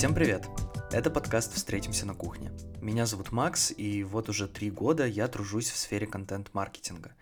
Всем привет! Это подкаст «Встретимся на кухне». Меня зовут Макс, и вот уже три года я тружусь в сфере контент-маркетинга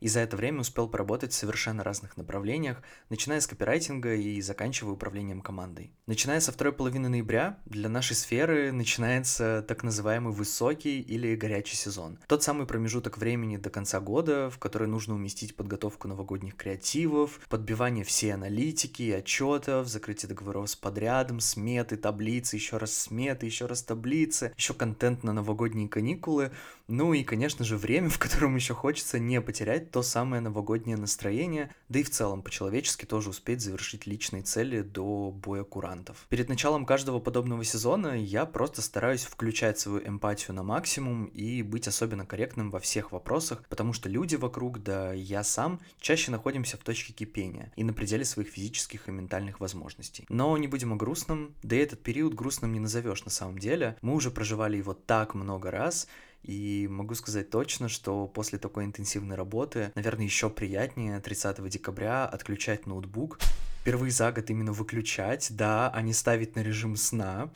и за это время успел поработать в совершенно разных направлениях, начиная с копирайтинга и заканчивая управлением командой. Начиная со второй половины ноября для нашей сферы начинается так называемый высокий или горячий сезон. Тот самый промежуток времени до конца года, в который нужно уместить подготовку новогодних креативов, подбивание всей аналитики, отчетов, закрытие договоров с подрядом, сметы, таблицы, еще раз сметы, еще раз таблицы, еще контент на новогодние каникулы, ну и, конечно же, время, в котором еще хочется не потерять то самое новогоднее настроение, да и в целом по-человечески тоже успеть завершить личные цели до боя курантов. Перед началом каждого подобного сезона я просто стараюсь включать свою эмпатию на максимум и быть особенно корректным во всех вопросах, потому что люди вокруг, да я сам, чаще находимся в точке кипения и на пределе своих физических и ментальных возможностей. Но не будем о грустном, да и этот период грустным не назовешь на самом деле. Мы уже проживали его так много раз, и могу сказать точно, что после такой интенсивной работы, наверное, еще приятнее 30 декабря отключать ноутбук, впервые за год именно выключать, да, а не ставить на режим сна,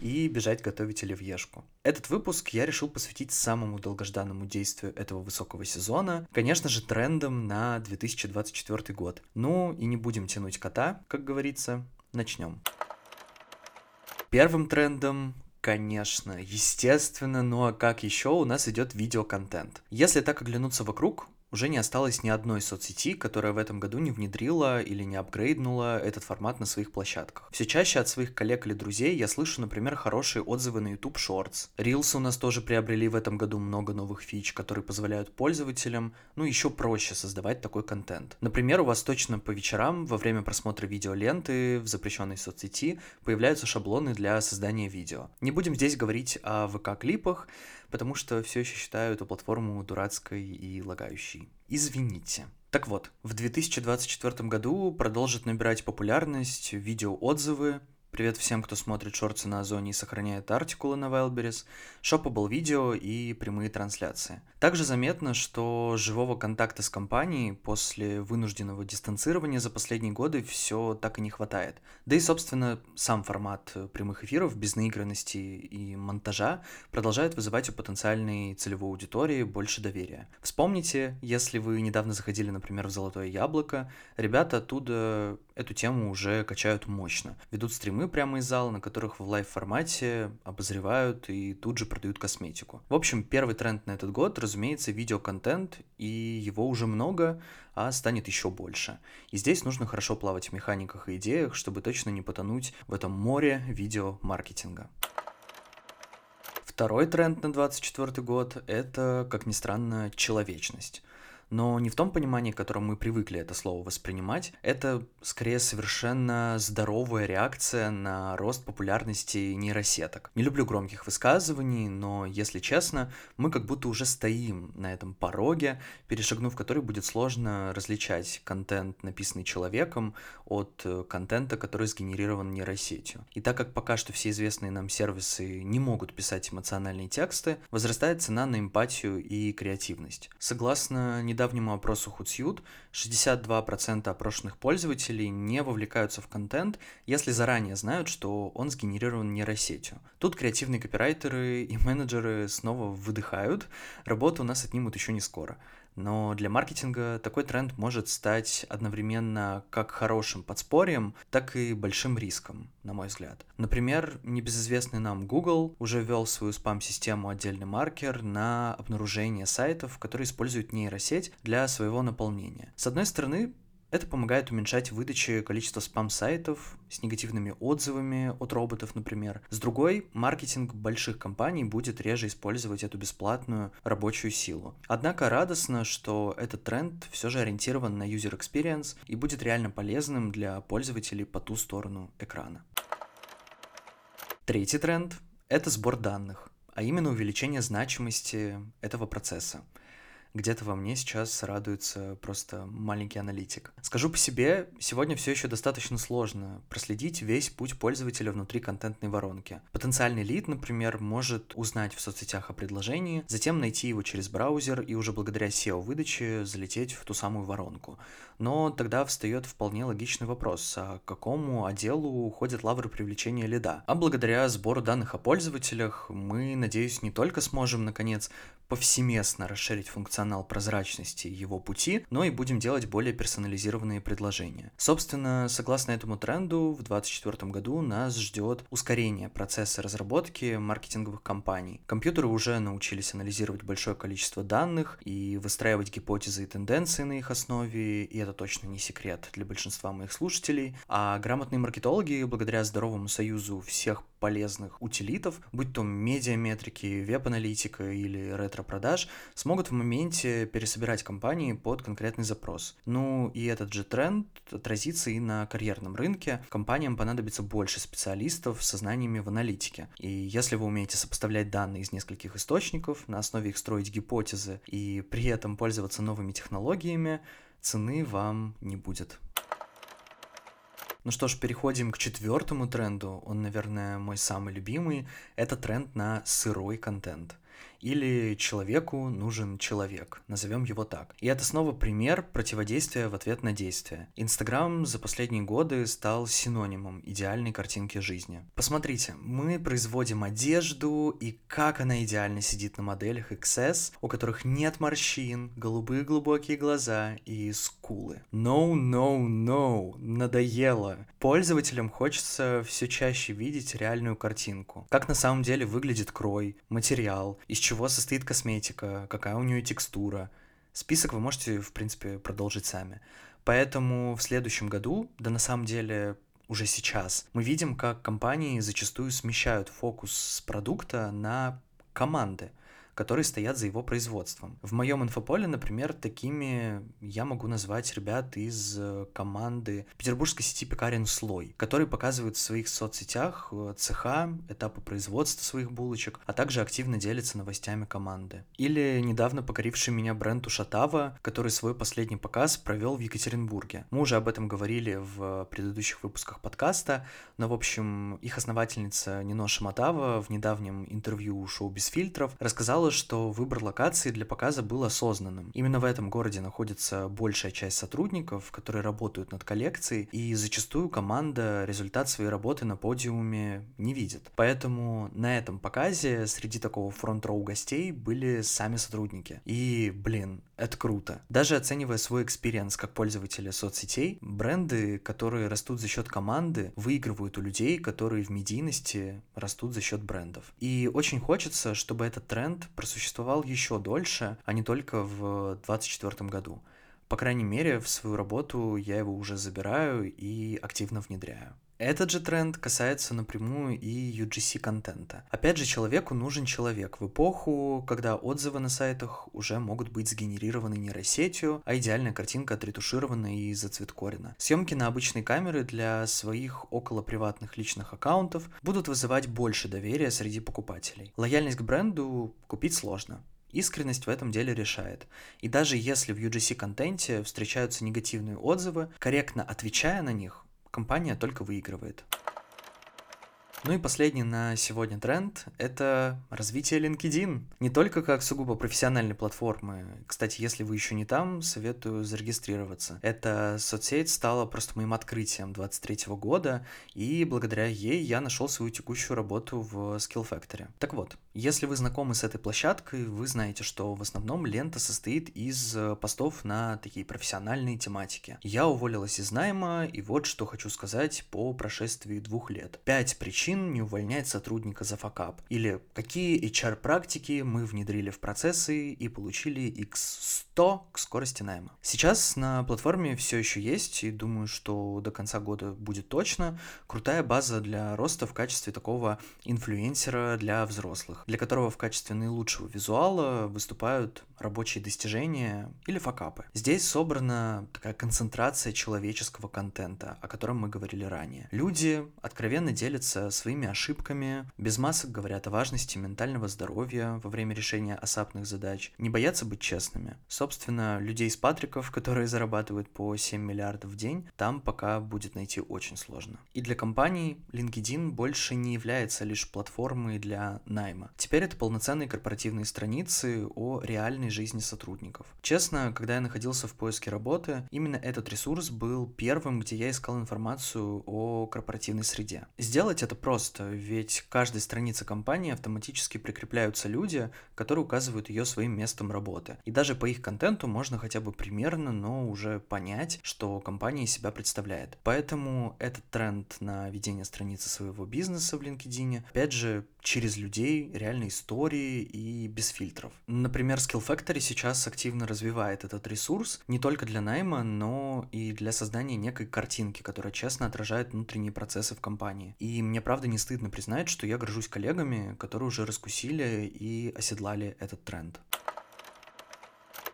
и бежать готовить оливьешку. Этот выпуск я решил посвятить самому долгожданному действию этого высокого сезона, конечно же, трендам на 2024 год. Ну и не будем тянуть кота, как говорится, начнем. Первым трендом Конечно, естественно, а как еще у нас идет видеоконтент. Если так оглянуться вокруг, уже не осталось ни одной соцсети, которая в этом году не внедрила или не апгрейднула этот формат на своих площадках. Все чаще от своих коллег или друзей я слышу, например, хорошие отзывы на YouTube Shorts. Reels у нас тоже приобрели в этом году много новых фич, которые позволяют пользователям, ну, еще проще создавать такой контент. Например, у вас точно по вечерам во время просмотра видеоленты в запрещенной соцсети появляются шаблоны для создания видео. Не будем здесь говорить о ВК-клипах, потому что все еще считаю эту платформу дурацкой и лагающей. Извините. Так вот, в 2024 году продолжит набирать популярность видеоотзывы Привет всем, кто смотрит шорты на Озоне и сохраняет артикулы на Wildberries, шопабл видео и прямые трансляции. Также заметно, что живого контакта с компанией после вынужденного дистанцирования за последние годы все так и не хватает. Да и, собственно, сам формат прямых эфиров без наигранности и монтажа продолжает вызывать у потенциальной целевой аудитории больше доверия. Вспомните, если вы недавно заходили, например, в Золотое Яблоко, ребята оттуда эту тему уже качают мощно. Ведут стримы прямо из зала, на которых в лайв-формате обозревают и тут же продают косметику. В общем, первый тренд на этот год, разумеется, видеоконтент, и его уже много, а станет еще больше. И здесь нужно хорошо плавать в механиках и идеях, чтобы точно не потонуть в этом море видеомаркетинга. Второй тренд на 2024 год – это, как ни странно, человечность но не в том понимании, в котором мы привыкли это слово воспринимать. Это скорее совершенно здоровая реакция на рост популярности нейросеток. Не люблю громких высказываний, но, если честно, мы как будто уже стоим на этом пороге, перешагнув который будет сложно различать контент, написанный человеком, от э, контента, который сгенерирован нейросетью. И так как пока что все известные нам сервисы не могут писать эмоциональные тексты, возрастает цена на эмпатию и креативность. Согласно недавнему опросу Hootsuite 62% опрошенных пользователей не вовлекаются в контент, если заранее знают, что он сгенерирован нейросетью. Тут креативные копирайтеры и менеджеры снова выдыхают, работу у нас отнимут еще не скоро. Но для маркетинга такой тренд может стать одновременно как хорошим подспорьем, так и большим риском, на мой взгляд. Например, небезызвестный нам Google уже ввел в свою спам-систему отдельный маркер на обнаружение сайтов, которые используют нейросеть для своего наполнения. С одной стороны, это помогает уменьшать выдачи количества спам-сайтов с негативными отзывами от роботов, например. С другой, маркетинг больших компаний будет реже использовать эту бесплатную рабочую силу. Однако радостно, что этот тренд все же ориентирован на user experience и будет реально полезным для пользователей по ту сторону экрана. Третий тренд – это сбор данных, а именно увеличение значимости этого процесса. Где-то во мне сейчас радуется просто маленький аналитик. Скажу по себе, сегодня все еще достаточно сложно проследить весь путь пользователя внутри контентной воронки. Потенциальный лид, например, может узнать в соцсетях о предложении, затем найти его через браузер и уже благодаря SEO-выдаче залететь в ту самую воронку. Но тогда встает вполне логичный вопрос, а к какому отделу уходят лавры привлечения лида? А благодаря сбору данных о пользователях мы, надеюсь, не только сможем, наконец, повсеместно расширить функционал прозрачности его пути, но и будем делать более персонализированные предложения. Собственно, согласно этому тренду, в 2024 году нас ждет ускорение процесса разработки маркетинговых кампаний. Компьютеры уже научились анализировать большое количество данных и выстраивать гипотезы и тенденции на их основе, и это точно не секрет для большинства моих слушателей. А грамотные маркетологи, благодаря здоровому союзу всех полезных утилитов, будь то медиаметрики, веб-аналитика или ретро-продаж, смогут в моменте пересобирать компании под конкретный запрос. Ну и этот же тренд отразится и на карьерном рынке. Компаниям понадобится больше специалистов со знаниями в аналитике. И если вы умеете сопоставлять данные из нескольких источников, на основе их строить гипотезы и при этом пользоваться новыми технологиями, цены вам не будет. Ну что ж, переходим к четвертому тренду. Он, наверное, мой самый любимый. Это тренд на сырой контент или человеку нужен человек, назовем его так. И это снова пример противодействия в ответ на действие. Инстаграм за последние годы стал синонимом идеальной картинки жизни. Посмотрите, мы производим одежду, и как она идеально сидит на моделях XS, у которых нет морщин, голубые глубокие глаза и скулы. No, no, no, надоело. Пользователям хочется все чаще видеть реальную картинку. Как на самом деле выглядит крой, материал, из чего состоит косметика, какая у нее текстура. Список вы можете, в принципе, продолжить сами. Поэтому в следующем году, да на самом деле уже сейчас, мы видим, как компании зачастую смещают фокус с продукта на команды которые стоят за его производством. В моем инфополе, например, такими я могу назвать ребят из э, команды петербургской сети пекарен «Слой», которые показывают в своих соцсетях э, цеха, этапы производства своих булочек, а также активно делятся новостями команды. Или недавно покоривший меня бренд Ушатава, который свой последний показ провел в Екатеринбурге. Мы уже об этом говорили в предыдущих выпусках подкаста, но, в общем, их основательница Нино Шаматава в недавнем интервью «Шоу без фильтров» рассказала, отметила, что выбор локации для показа был осознанным. Именно в этом городе находится большая часть сотрудников, которые работают над коллекцией, и зачастую команда результат своей работы на подиуме не видит. Поэтому на этом показе среди такого front row гостей были сами сотрудники. И, блин, это круто. Даже оценивая свой experience как пользователя соцсетей, бренды, которые растут за счет команды, выигрывают у людей, которые в медийности растут за счет брендов. И очень хочется, чтобы этот тренд просуществовал еще дольше, а не только в 2024 году. По крайней мере, в свою работу я его уже забираю и активно внедряю. Этот же тренд касается напрямую и UGC-контента. Опять же, человеку нужен человек в эпоху, когда отзывы на сайтах уже могут быть сгенерированы нейросетью, а идеальная картинка отретуширована и зацветкорена. Съемки на обычной камеры для своих около приватных личных аккаунтов будут вызывать больше доверия среди покупателей. Лояльность к бренду купить сложно. Искренность в этом деле решает. И даже если в UGC-контенте встречаются негативные отзывы, корректно отвечая на них, компания только выигрывает. Ну и последний на сегодня тренд — это развитие LinkedIn. Не только как сугубо профессиональной платформы. Кстати, если вы еще не там, советую зарегистрироваться. Эта соцсеть стала просто моим открытием 23 года, и благодаря ей я нашел свою текущую работу в Skill Factory. Так вот, если вы знакомы с этой площадкой, вы знаете, что в основном лента состоит из постов на такие профессиональные тематики. Я уволилась из найма, и вот что хочу сказать по прошествии двух лет. Пять причин причин не увольнять сотрудника за факап? Или какие HR-практики мы внедрили в процессы и получили X100 к скорости найма? Сейчас на платформе все еще есть, и думаю, что до конца года будет точно, крутая база для роста в качестве такого инфлюенсера для взрослых, для которого в качестве наилучшего визуала выступают рабочие достижения или факапы. Здесь собрана такая концентрация человеческого контента, о котором мы говорили ранее. Люди откровенно делятся своими ошибками, без масок говорят о важности ментального здоровья во время решения осапных задач, не боятся быть честными. Собственно, людей с патриков, которые зарабатывают по 7 миллиардов в день, там пока будет найти очень сложно. И для компаний LinkedIn больше не является лишь платформой для найма. Теперь это полноценные корпоративные страницы о реальной жизни сотрудников. Честно, когда я находился в поиске работы, именно этот ресурс был первым, где я искал информацию о корпоративной среде. Сделать это просто, ведь к каждой странице компании автоматически прикрепляются люди, которые указывают ее своим местом работы. И даже по их контенту можно хотя бы примерно, но уже понять, что компания себя представляет. Поэтому этот тренд на ведение страницы своего бизнеса в LinkedIn, опять же, через людей, реальные истории и без фильтров. Например, Skill Factory сейчас активно развивает этот ресурс не только для найма, но и для создания некой картинки, которая честно отражает внутренние процессы в компании. И мне правда не стыдно признать, что я горжусь коллегами, которые уже раскусили и оседлали этот тренд.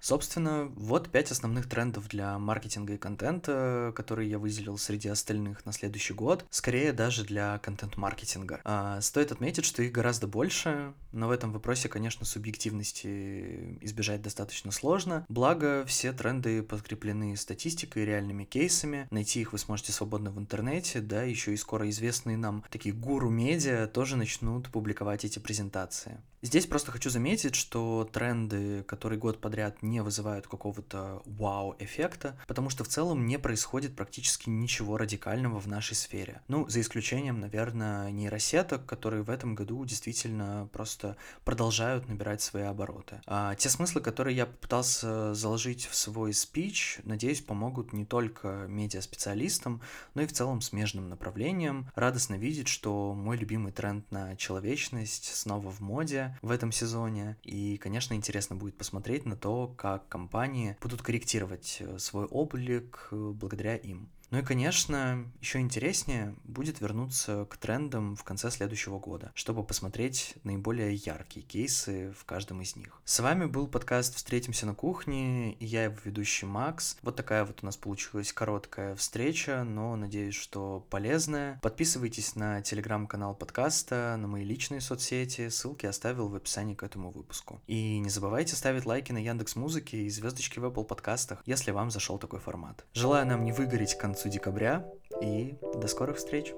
Собственно, вот пять основных трендов для маркетинга и контента, которые я выделил среди остальных на следующий год, скорее даже для контент-маркетинга. А, стоит отметить, что их гораздо больше, но в этом вопросе, конечно, субъективности избежать достаточно сложно. Благо, все тренды подкреплены статистикой и реальными кейсами. Найти их вы сможете свободно в интернете, да, еще и скоро известные нам такие гуру-медиа тоже начнут публиковать эти презентации. Здесь просто хочу заметить, что тренды, которые год подряд не вызывают какого-то вау-эффекта, потому что в целом не происходит практически ничего радикального в нашей сфере. Ну, за исключением, наверное, нейросеток, которые в этом году действительно просто продолжают набирать свои обороты. А те смыслы, которые я попытался заложить в свой спич, надеюсь, помогут не только медиаспециалистам, но и в целом смежным направлениям. Радостно видеть, что мой любимый тренд на человечность снова в моде, в этом сезоне. И, конечно, интересно будет посмотреть на то, как компании будут корректировать э, свой облик э, благодаря им. Ну и, конечно, еще интереснее будет вернуться к трендам в конце следующего года, чтобы посмотреть наиболее яркие кейсы в каждом из них. С вами был подкаст «Встретимся на кухне», и я его ведущий Макс. Вот такая вот у нас получилась короткая встреча, но надеюсь, что полезная. Подписывайтесь на телеграм-канал подкаста, на мои личные соцсети, ссылки оставил в описании к этому выпуску. И не забывайте ставить лайки на Яндекс Музыке и звездочки в Apple подкастах, если вам зашел такой формат. Желаю нам не выгореть к концу концу декабря и до скорых встреч!